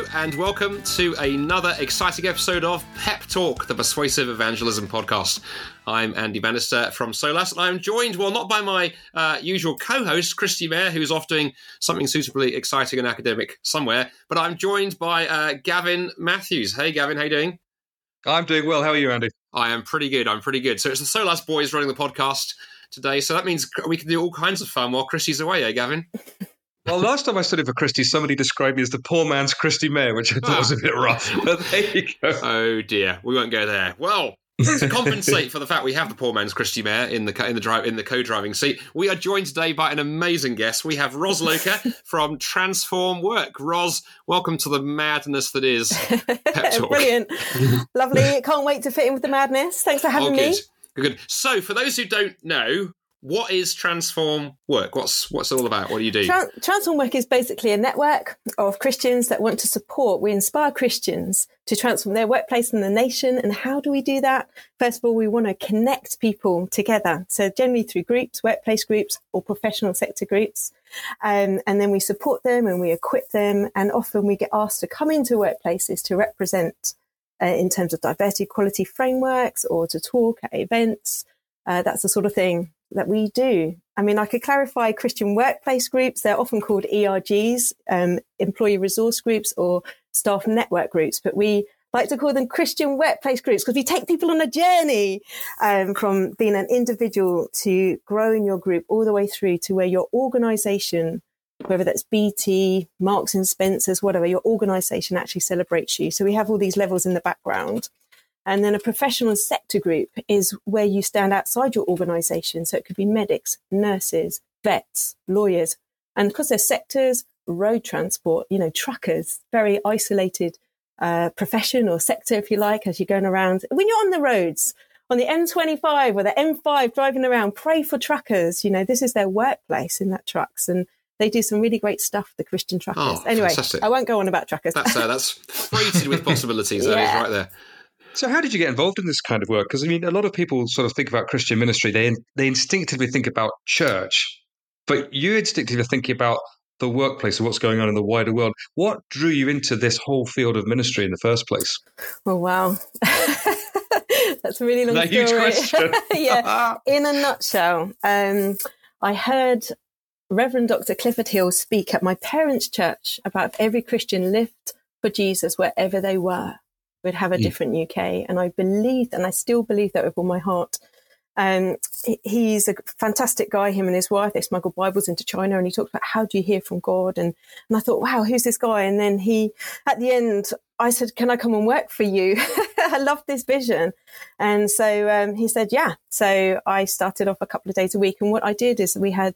Hello, and welcome to another exciting episode of Pep Talk, the Persuasive Evangelism Podcast. I'm Andy Bannister from SOLAS, and I'm joined, well, not by my uh, usual co host, Christy Mayer, who's off doing something suitably exciting and academic somewhere, but I'm joined by uh, Gavin Matthews. Hey, Gavin, how you doing? I'm doing well. How are you, Andy? I am pretty good. I'm pretty good. So it's the SOLAS boys running the podcast today, so that means we can do all kinds of fun while Christy's away, eh, Gavin? Well, last time I studied for Christy, somebody described me as the poor man's Christy Mayer, which I thought was a bit ah. rough. But there you go. Oh dear, we won't go there. Well, to compensate for the fact we have the poor man's Christy Mayer in the in the drive in the co-driving seat, we are joined today by an amazing guest. We have Ros Loaker from Transform Work. Ros, welcome to the madness that is Pep Talk. Brilliant, lovely. Can't wait to fit in with the madness. Thanks for having Oh, me. good. Good. So, for those who don't know, what is Transform Work? What's what's it all about? What do you do? Tran- Transform Work is basically a network of Christians that want to support. We inspire Christians to transform their workplace and the nation. And how do we do that? First of all, we want to connect people together. So generally through groups, workplace groups, or professional sector groups. Um, and then we support them and we equip them. And often we get asked to come into workplaces to represent uh, in terms of diversity, equality frameworks, or to talk at events. Uh, that's the sort of thing that we do. I mean, I could clarify Christian workplace groups. They're often called ERGs, um, employee resource groups or staff network groups, but we like to call them Christian workplace groups because we take people on a journey um, from being an individual to growing your group all the way through to where your organization, whether that's BT, Marks and Spencers, whatever, your organization actually celebrates you. So we have all these levels in the background. And then a professional sector group is where you stand outside your organization. So it could be medics, nurses, vets, lawyers. And because they're sectors, road transport, you know, truckers, very isolated uh, profession or sector, if you like, as you're going around. When you're on the roads, on the M25 or the M5 driving around, pray for truckers. You know, this is their workplace in that trucks. And they do some really great stuff, the Christian truckers. Oh, anyway, fantastic. I won't go on about truckers. That's uh, that's freighted with possibilities. That is Yeah. right there. So, how did you get involved in this kind of work? Because I mean, a lot of people sort of think about Christian ministry; they they instinctively think about church, but you instinctively thinking about the workplace and what's going on in the wider world. What drew you into this whole field of ministry in the first place? Oh wow, that's a really long That huge story. question. yeah, in a nutshell, um, I heard Reverend Dr. Clifford Hill speak at my parents' church about every Christian lived for Jesus wherever they were. Would have a Mm. different UK, and I believed, and I still believe that with all my heart. Um, he's a fantastic guy. Him and his wife they smuggled Bibles into China, and he talked about how do you hear from God, and and I thought, wow, who's this guy? And then he, at the end, I said, can I come and work for you? I love this vision. And so um, he said, yeah. So I started off a couple of days a week. And what I did is we had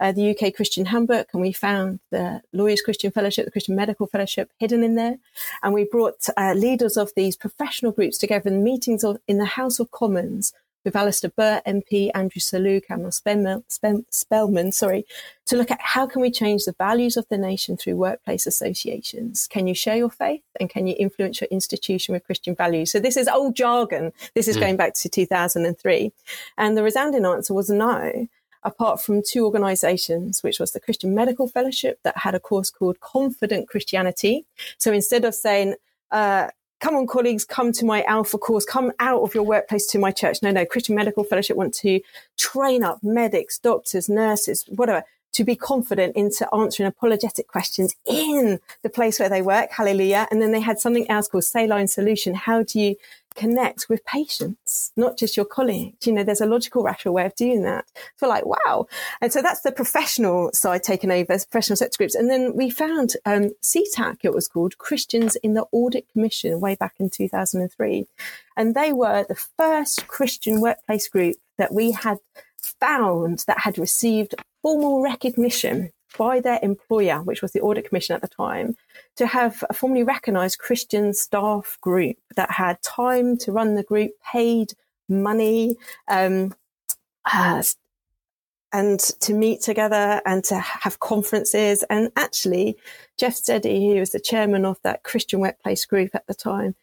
uh, the UK Christian Handbook and we found the Lawyers Christian Fellowship, the Christian Medical Fellowship hidden in there. And we brought uh, leaders of these professional groups together in meetings of, in the House of Commons with Alistair Burt, MP, Andrew Selous, Cameron Spelman, Spelman, sorry, to look at how can we change the values of the nation through workplace associations. Can you share your faith and can you influence your institution with Christian values? So this is old jargon. This is Mm. going back to 2003. And the resounding answer was no, apart from two organizations, which was the Christian Medical Fellowship that had a course called Confident Christianity. So instead of saying, uh, come on, colleagues, come to my Alpha course, come out of your workplace to my church. No, no, Christian Medical Fellowship want to train up medics, doctors, nurses, whatever, to be confident into answering apologetic questions in the place where they work. Hallelujah. And then they had something else called Saline Solution. How do you connect with patients, not just your colleagues? You know, there's a logical, rational way of doing that. So like, wow. And so that's the professional side taken over, professional sector groups. And then we found um, CTAC, it was called Christians in the Audit Commission way back in 2003. And they were the first Christian workplace group that we had found that had received formal recognition by their employer, which was the Audit Commission at the time, to have a formally recognised Christian staff group that had time to run the group, paid money, um, uh, and to meet together and to have conferences. And actually, Jeff Steady, who was the chairman of that Christian workplace group at the time,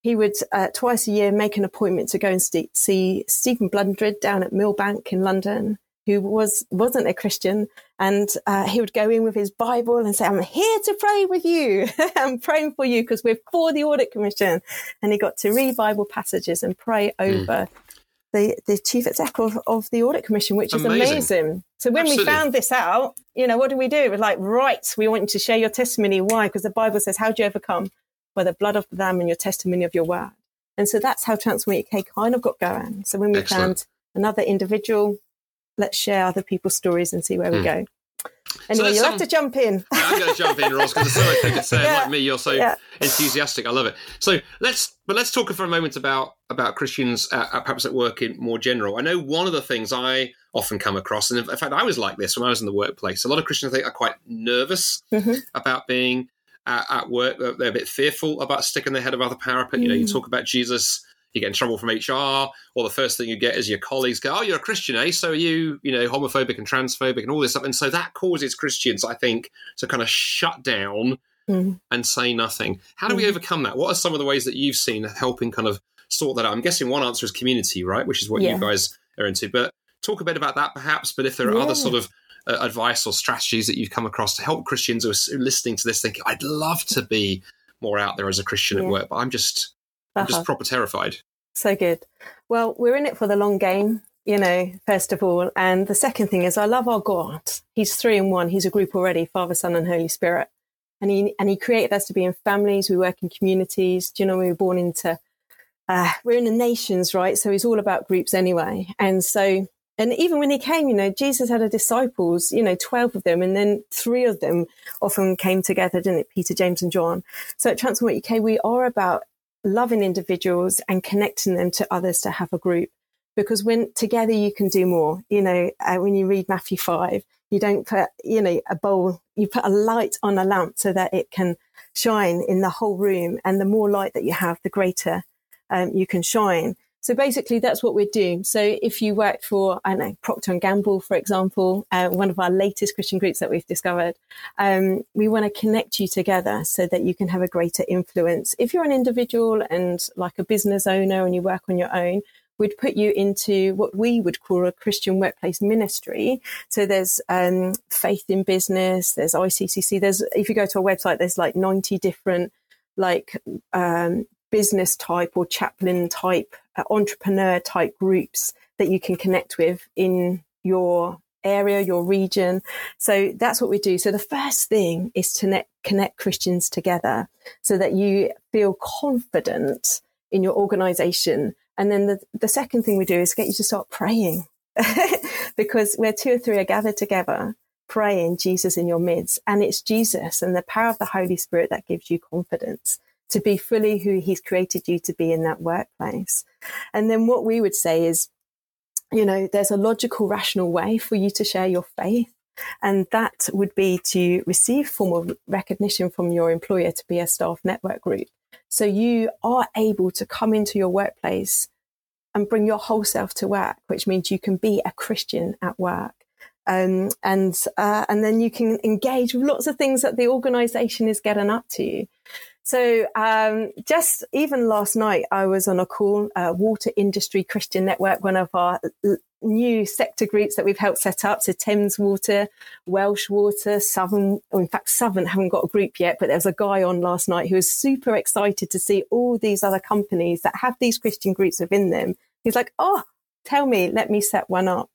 he would uh, twice a year make an appointment to go and st- see Stephen Bundred down at Millbank in London. Who was wasn't a Christian, and uh, he would go in with his Bible and say, "I'm here to pray with you. I'm praying for you because we're for the audit commission." And he got to read Bible passages and pray hmm. over. Mm. The, the chief executive of, of the audit commission, which is amazing. amazing. So when Absolutely. we found this out, you know, what do we do? We're like, right, we want you to share your testimony. Why? Because the Bible says, how do you overcome? By the blood of the Lamb and your testimony of your word. And so that's how Transform UK kind of got going. So when we Excellent. found another individual, let's share other people's stories and see where we hmm. go. Anyway, so you'll have to jump in. I'm going to jump in, Ros, because there's so much to say. Yeah. Like me, you're so yeah. enthusiastic. I love it. So let's, but let's talk for a moment about about Christians, uh, perhaps at work in more general. I know one of the things I often come across, and in fact, I was like this when I was in the workplace. A lot of Christians I think are quite nervous mm-hmm. about being at, at, work. They're a bit fearful about sticking their head above the parapet. Mm. You know, you mm. talk about Jesus you get in trouble from HR, or the first thing you get is your colleagues go, "Oh, you're a Christian, eh? So are you, you know, homophobic and transphobic and all this stuff." And so that causes Christians, I think, to kind of shut down mm. and say nothing. How do mm. we overcome that? What are some of the ways that you've seen helping kind of sort that out? I'm guessing one answer is community, right? Which is what yeah. you guys are into. But talk a bit about that, perhaps. But if there are yeah. other sort of uh, advice or strategies that you've come across to help Christians who are listening to this, thinking, "I'd love to be more out there as a Christian yeah. at work, but I'm just I'm just uh-huh. proper terrified. So good. Well, we're in it for the long game, you know, first of all. And the second thing is I love our God. He's three in one. He's a group already, Father, Son, and Holy Spirit. And he and he created us to be in families. We work in communities. Do you know we were born into uh, we're in the nations, right? So he's all about groups anyway. And so and even when he came, you know, Jesus had a disciples, you know, 12 of them, and then three of them often came together, didn't it? Peter, James, and John. So at Transform UK, we are about loving individuals and connecting them to others to have a group. Because when together you can do more, you know, uh, when you read Matthew 5, you don't put, you know, a bowl, you put a light on a lamp so that it can shine in the whole room. And the more light that you have, the greater um, you can shine. So basically, that's what we're doing. So if you work for, I know, Procter and Gamble, for example, uh, one of our latest Christian groups that we've discovered, um, we want to connect you together so that you can have a greater influence. If you're an individual and like a business owner and you work on your own, we'd put you into what we would call a Christian workplace ministry. So there's um, faith in business, there's ICCC, there's if you go to our website, there's like 90 different like um, business type or chaplain type, Uh, entrepreneur type groups that you can connect with in your area, your region. So that's what we do. So the first thing is to net, connect Christians together so that you feel confident in your organization. And then the, the second thing we do is get you to start praying because where two or three are gathered together, praying Jesus in your midst. And it's Jesus and the power of the Holy Spirit that gives you confidence to be fully who he's created you to be in that workplace. And then what we would say is, you know, there's a logical, rational way for you to share your faith. And that would be to receive formal recognition from your employer to be a staff network group. So you are able to come into your workplace and bring your whole self to work, which means you can be a Christian at work. Um, and uh, and then you can engage with lots of things that the organisation is getting up to. So um, just even last night, I was on a call, uh, Water Industry Christian Network, one of our new sector groups that we've helped set up. So Thames Water, Welsh Water, Southern, or in fact, Southern haven't got a group yet, but there was a guy on last night who was super excited to see all these other companies that have these Christian groups within them. He's like, oh, tell me, let me set one up.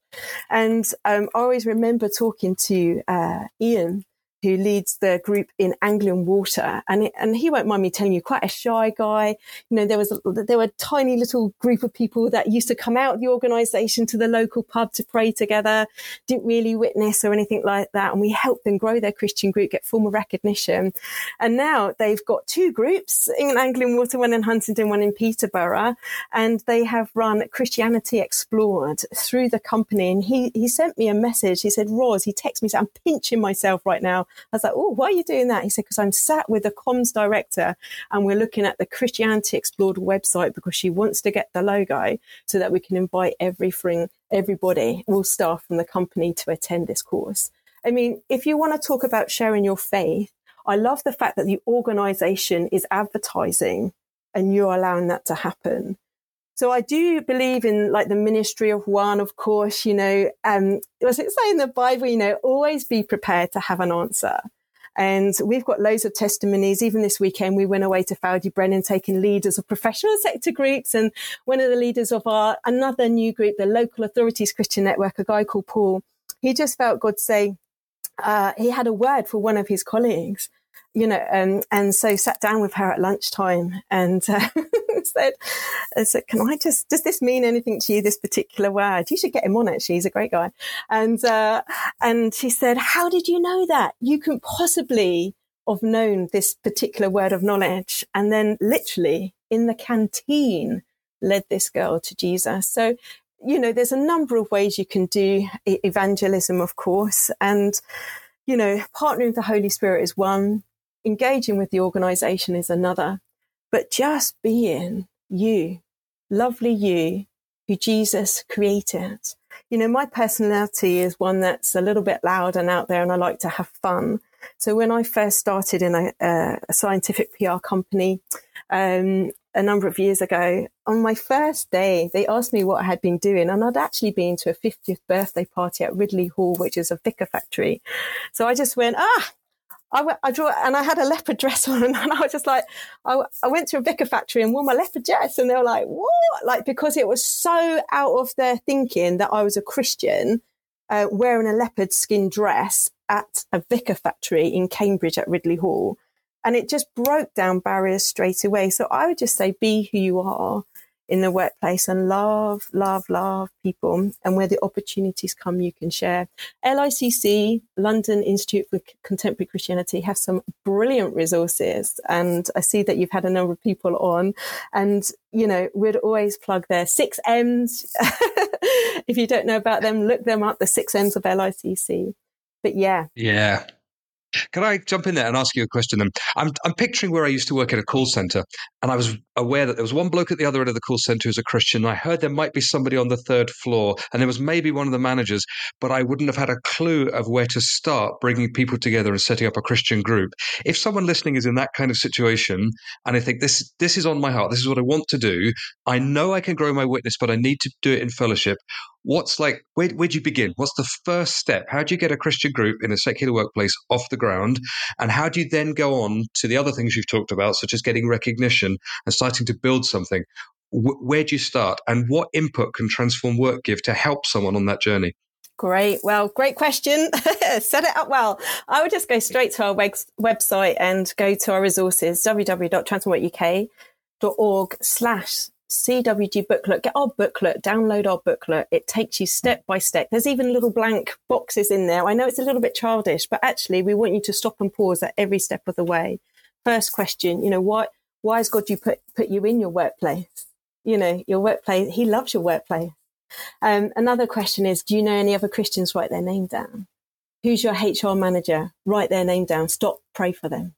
And um, I always remember talking to uh, Ian who leads the group in Anglian Water, and and he won't mind me telling you, quite a shy guy. You know, there was a, there were a tiny little group of people that used to come out of the organisation to the local pub to pray together, didn't really witness or anything like that, and we helped them grow their Christian group, get formal recognition, and now they've got two groups in Anglian Water, one in Huntingdon, one in Peterborough, and they have run Christianity Explored through the company. And he he sent me a message. He said, "Ros," he texted me, said, "I'm pinching myself right now." I was like, oh, why are you doing that? He said, because I'm sat with the comms director and we're looking at the Christianity Explored website because she wants to get the logo so that we can invite everything, everybody, all staff from the company to attend this course. I mean, if you want to talk about sharing your faith, I love the fact that the organization is advertising and you're allowing that to happen. So I do believe in like the ministry of one, of course, you know, um, was it say in the Bible, you know, always be prepared to have an answer. And we've got loads of testimonies. Even this weekend, we went away to Ffald-y-Brenin, taking leaders of professional sector groups. And one of the leaders of our, another new group, the Local Authorities Christian Network, a guy called Paul, he just felt God say, uh, he had a word for one of his colleagues you know, um, and so sat down with her at lunchtime and uh, said, I said, "Can I just? Does this mean anything to you? This particular word? You should get him on it. He's a great guy." And uh, and she said, "How did you know that? You can possibly have known this particular word of knowledge." And then, literally in the canteen, led this girl to Jesus. So you know, there's a number of ways you can do evangelism, of course, and you know, partnering with the Holy Spirit is one engaging with the organization is another, but just being you, lovely you, who Jesus created. You know, my personality is one that's a little bit loud and out there, and I like to have fun. So when I first started in a, a scientific PR company um, a number of years ago, on my first day, they asked me what I had been doing, and I'd actually been to a 50th birthday party at Ridley Hall, which is a vicar factory. So I just went, ah, I, I drew and I had a leopard dress on and I was just like, I, I went to a vicar factory and wore my leopard dress and they were like, what? Like, because it was so out of their thinking that I was a Christian uh, wearing a leopard skin dress at a vicar factory in Cambridge at Ridley Hall. And it just broke down barriers straight away. So I would just say, be who you are in the workplace and love, love, love people. And where the opportunities come, you can share. LICC, London Institute for Contemporary Christianity, have some brilliant resources. And I see that you've had a number of people on. And, you know, we'd always plug their six M's. if you don't know about them, look them up, the six M's of LICC. But yeah. Yeah. Can I jump in there and ask you a question? Then I'm I'm picturing where I used to work at a call center, and I was aware that there was one bloke at the other end of the call center who's a Christian. I heard there might be somebody on the third floor, and there was maybe one of the managers, but I wouldn't have had a clue of where to start bringing people together and setting up a Christian group. If someone listening is in that kind of situation, and I think this this is on my heart, this is what I want to do. I know I can grow my witness, but I need to do it in fellowship what's like where, where'd you begin what's the first step how do you get a christian group in a secular workplace off the ground and how do you then go on to the other things you've talked about such as getting recognition and starting to build something where do you start and what input can transform work give to help someone on that journey Great. Well, great question. Set it up well. I would just go straight to our web- website and go to our resources, www.transformworkuk.org slash CWG booklet, get our booklet, download our booklet. It takes you step by step. There's even little blank boxes in there. I know it's a little bit childish, but actually we want you to stop and pause at every step of the way. First question, you know, why, why has God you put, put you in your workplace? You know, your workplace, he loves your workplace. Um, another question is, do you know any other Christians? Write their name down. Who's your HR manager? Write their name down. Stop, pray for them.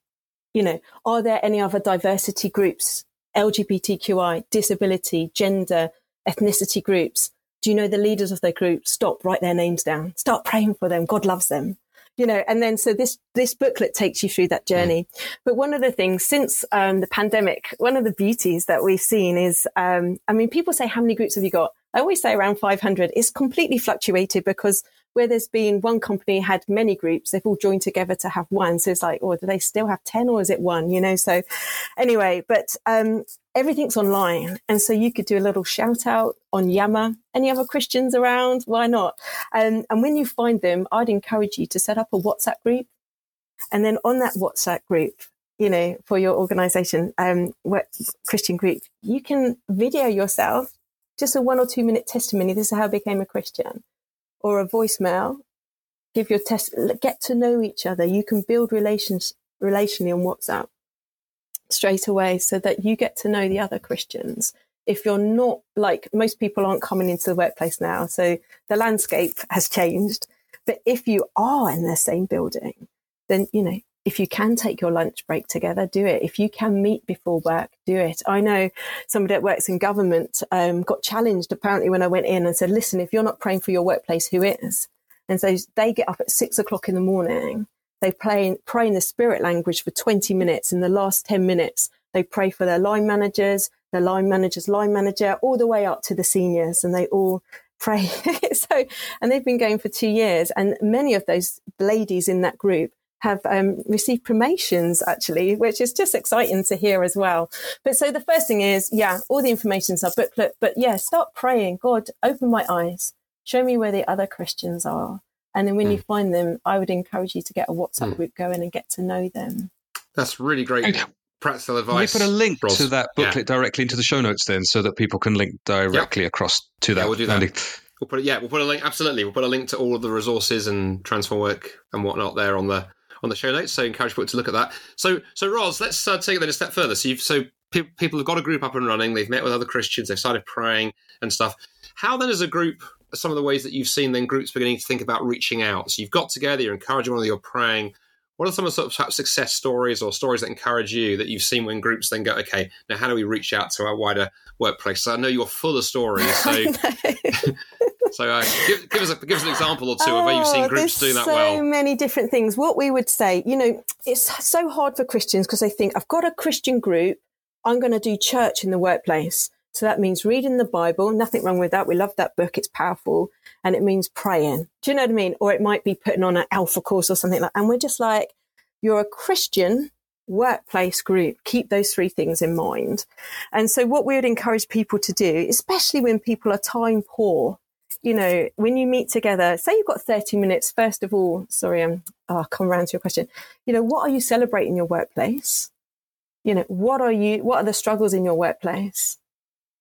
You know, are there any other diversity groups LGBTQI, disability, gender, ethnicity groups. Do you know the leaders of their group? Stop, write their names down. Start praying for them. God loves them. You know, and then so this this booklet takes you through that journey. Mm. But one of the things since um, the pandemic, one of the beauties that we've seen is, um, I mean, people say, "How many groups have you got?" I always say around 500. It's completely fluctuated because where there's been one company had many groups, they've all joined together to have one. So it's like, oh, do they still have 10 or is it one? You know, so anyway, but um, everything's online. And so you could do a little shout out on Yammer. Any other Christians around? Why not? Um, and when you find them, I'd encourage you to set up a WhatsApp group. And then on that WhatsApp group, you know, for your organization, um, what Christian group, you can video yourself just a one or two minute testimony. This is how I became a Christian or a voicemail. Give your test, get to know each other. You can build relations relationally on WhatsApp straight away so that you get to know the other Christians. If you're not like most people aren't coming into the workplace now, so the landscape has changed. But if you are in the same building, then, you know, if you can take your lunch break together, do it. If you can meet before work, do it. I know somebody that works in government um, got challenged apparently when I went in and said, listen, if you're not praying for your workplace, who is? And so they get up at six o'clock in the morning. They play, pray in the spirit language for 20 minutes. In the last 10 minutes, they pray for their line managers, their line manager's line manager, all the way up to the seniors, and they all pray. so, and they've been going for two years, and many of those ladies in that group have um, received promotions actually, which is just exciting to hear as well. But so the first thing is, yeah, all the information's our booklet, but yeah, start praying. God, open my eyes, show me where the other Christians are. And then when mm. you find them, I would encourage you to get a WhatsApp mm. group going and get to know them. That's really great practical advice. We put a link to that booklet yeah. directly into the show notes then, so that people can link directly yep. across to that. Yeah, we'll do that. We'll put it, yeah, we'll put a link. Absolutely, we'll put a link to all of the resources and Transform Work and whatnot there on the on the show notes. So encourage people to look at that. So so Ros, let's uh, take it a step further. So you've so pe- people have got a group up and running. They've met with other Christians. They've started praying and stuff. How then, as a group, some of the ways that you've seen then groups beginning to think about reaching out. So you've got together, you're encouraging one another, you're praying. What are some of the sort of perhaps success stories or stories that encourage you that you've seen when groups then go, okay, now how do we reach out to our wider workplace? So I know you're full of stories. So, so uh, give, give, us a, give us an example or two oh, of where you've seen oh, groups do that so well. So many different things. What we would say, you know, it's so hard for Christians because they think I've got a Christian group. I'm going to do church in the workplace. So that means reading the Bible. Nothing wrong with that. We love that book. It's powerful and it means praying. Do you know what I mean? Or it might be putting on an alpha course or something like, and we're just like, you're a Christian workplace group. Keep those three things in mind. And so what we would encourage people to do, especially when people are time poor, you know, when you meet together, say you've got 30 minutes, first of all, sorry, um, ah, I'm, oh, I'll come around to your question. You know, what are you celebrating in your workplace? You know, what are you, what are the struggles in your workplace?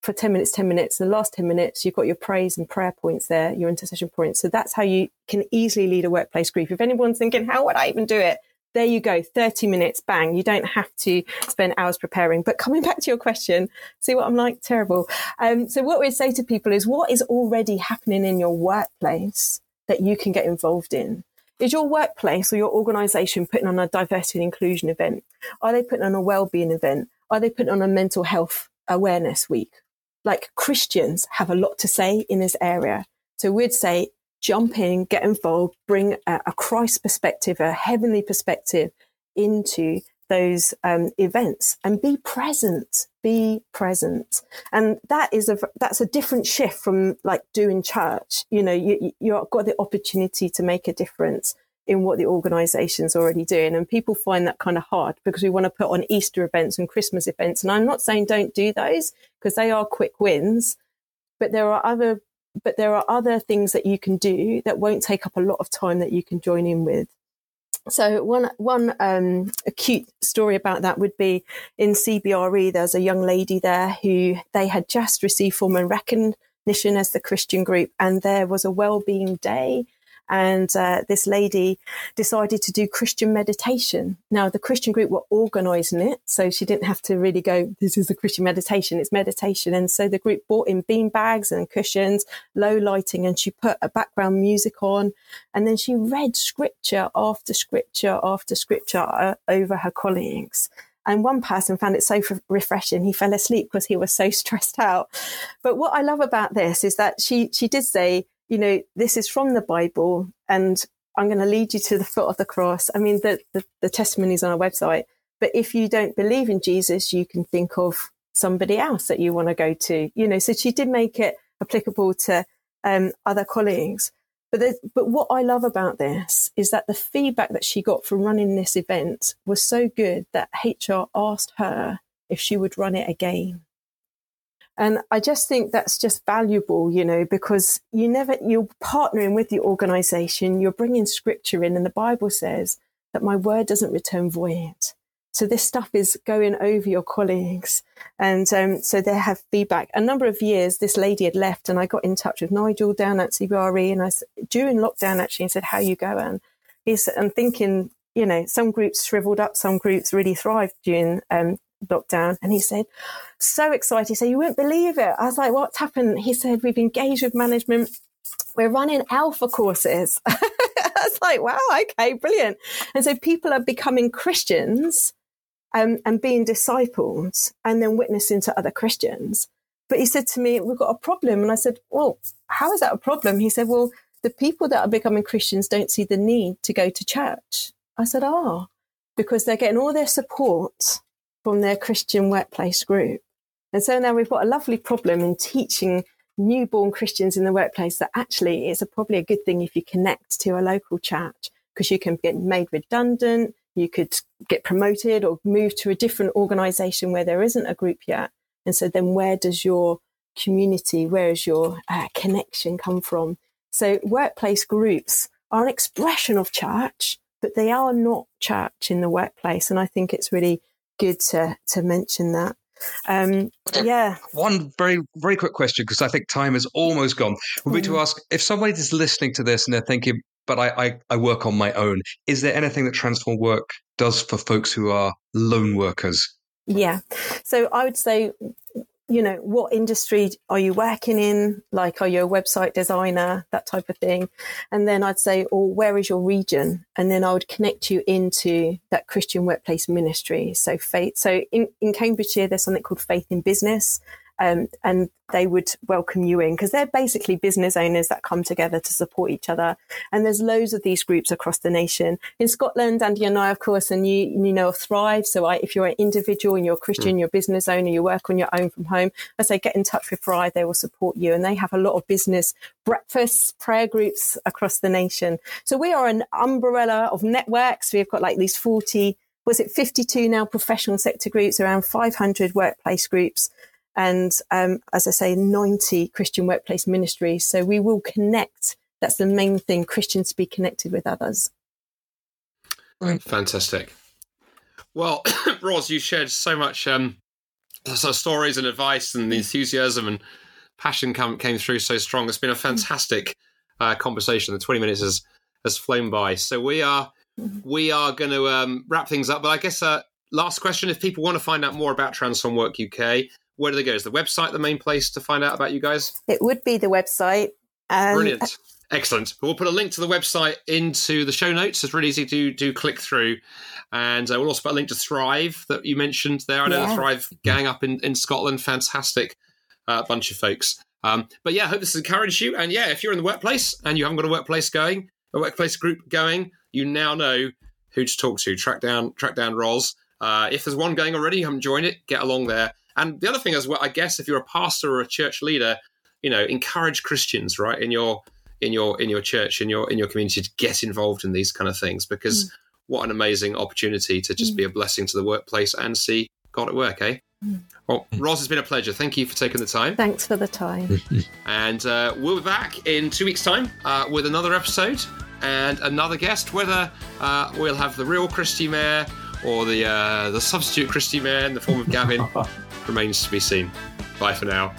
for 10 minutes, 10 minutes. The last 10 minutes, you've got your praise and prayer points there, your intercession points. So that's how you can easily lead a workplace group. If anyone's thinking, how would I even do it? There you go, 30 minutes, bang. You don't have to spend hours preparing. But coming back to your question, see what I'm like? Terrible. Um, so what we'd say to people is what is already happening in your workplace that you can get involved in? Is your workplace or your organization putting on a diversity and inclusion event? Are they putting on a well-being event? Are they putting on a mental health awareness week? like Christians have a lot to say in this area. So we'd say jump in, get involved, bring a, a Christ perspective, a heavenly perspective into those um, events and be present be present and that is a that's a different shift from like doing church you know you you've got the opportunity to make a difference in what the organization's already doing. And people find that kind of hard because we want to put on Easter events and Christmas events. And I'm not saying don't do those because they are quick wins, but there are other but there are other things that you can do that won't take up a lot of time that you can join in with. So one one um, acute story about that would be in CBRE. There's a young lady there who they had just received formal recognition as the Christian group, and there was a well-being day and uh, this lady decided to do Christian meditation. Now, the Christian group were organizing it, so she didn't have to really go, This is a Christian meditation, it's meditation. And so the group brought in bean bags and cushions, low lighting, and she put a background music on. And then she read scripture after scripture after scripture uh, over her colleagues. And one person found it so refreshing, he fell asleep because he was so stressed out. But what I love about this is that she, she did say, you know, this is from the Bible and I'm going to lead you to the foot of the cross. I mean, the, the, the testimonies on our website. But if you don't believe in Jesus, you can think of somebody else that you want to go to, you know. So she did make it applicable to um, other colleagues. But but what I love about this is that the feedback that she got from running this event was so good that HR asked her if she would run it again. And I just think that's just valuable, you know, because you never, you're partnering with the organization, you're bringing scripture in, and the Bible says that my word doesn't return void. So this stuff is going over your colleagues. And um, so they have feedback. A number of years, this lady had left and I got in touch with Nigel down at CBRE and I, during lockdown actually, and said, how you going? He's, I'm thinking, you know, some groups shriveled up, some groups really thrived during um, lockdown. And he said, so excited. Said, you wouldn't believe it. I was like, what's happened? He said, we've engaged with management. We're running alpha courses. I was like, wow, okay, brilliant. And so people are becoming Christians um, and being disciples and then witnessing to other Christians. But he said to me, we've got a problem. And I said, well, how is that a problem? He said, well, the people that are becoming Christians don't see the need to go to church. I said, oh, because they're getting all their support from their Christian workplace group. And so now we've got a lovely problem in teaching newborn Christians in the workplace that actually it's a, probably a good thing if you connect to a local church because you can get made redundant, you could get promoted or move to a different organization where there isn't a group yet. And so then where does your community, where is your uh, connection come from? So workplace groups are an expression of church, but they are not church in the workplace. And I think it's really good to, to mention that. Um, yeah. One very, very quick question, because I think time is almost gone. Would be to mm. ask if somebody is listening to this and they're thinking, but I, I, I work on my own, is there anything that Transform Work does for folks who are lone workers? Yeah. So I would say you know, what industry are you working in? Like, are you a website designer? That type of thing. And then I'd say, or where is your region? And then I would connect you into that Christian workplace ministry. So faith. So in, in Cambridgeshire, there's something called Faith in Business um, and they would welcome you in because they're basically business owners that come together to support each other. And there's loads of these groups across the nation. In Scotland, Andy and I, of course, and you, you know, Thrive. So I, if you're an individual and you're a Christian, mm. you're a business owner, you work on your own from home, I say get in touch with Thrive. They will support you. And they have a lot of business breakfasts, prayer groups across the nation. So we are an umbrella of networks. We've got like these 40 was it 52 now professional sector groups, around 500 workplace groups and um, as I say, 90 Christian workplace ministries. So we will connect. That's the main thing Christians to be connected with others. Fantastic. Well, Ros, you shared so much um, so stories and advice, and the enthusiasm and passion come, came through so strong. It's been a fantastic uh, conversation. The 20 minutes has, has flown by. So we are we are going to um, wrap things up. But I guess uh, last question: If people want to find out more about Transform Work UK, where do they go? Is the website the main place to find out about you guys? It would be the website. Um, Brilliant. Excellent. We'll put a link to the website into the show notes. It's really easy to do click through. And uh, we'll also put a link to Thrive that you mentioned there. I know yeah. the Thrive gang up in, in Scotland. Fantastic uh, bunch of folks. Um, but yeah, I hope this has encouraged you. And yeah, if you're in the workplace and you haven't got a workplace going, a workplace group going, you now know who to talk to. Track down, track down Ros. Uh, if there's one going already, you haven't joined it, get along there. And the other thing as well, I guess, if you're a pastor or a church leader, you know, encourage Christians, right, in your in your in your church in your in your community to get involved in these kind of things because mm. what an amazing opportunity to just mm. be a blessing to the workplace and see God at work, eh? Mm. Well, Ros, it's been a pleasure. Thank you for taking the time. Thanks for the time. and uh, we'll be back in two weeks' time uh, with another episode and another guest. Whether uh, we'll have the real Christy Mayer or the uh, the substitute Christy Mayer in the form of Gavin remains to be seen. Bye for now.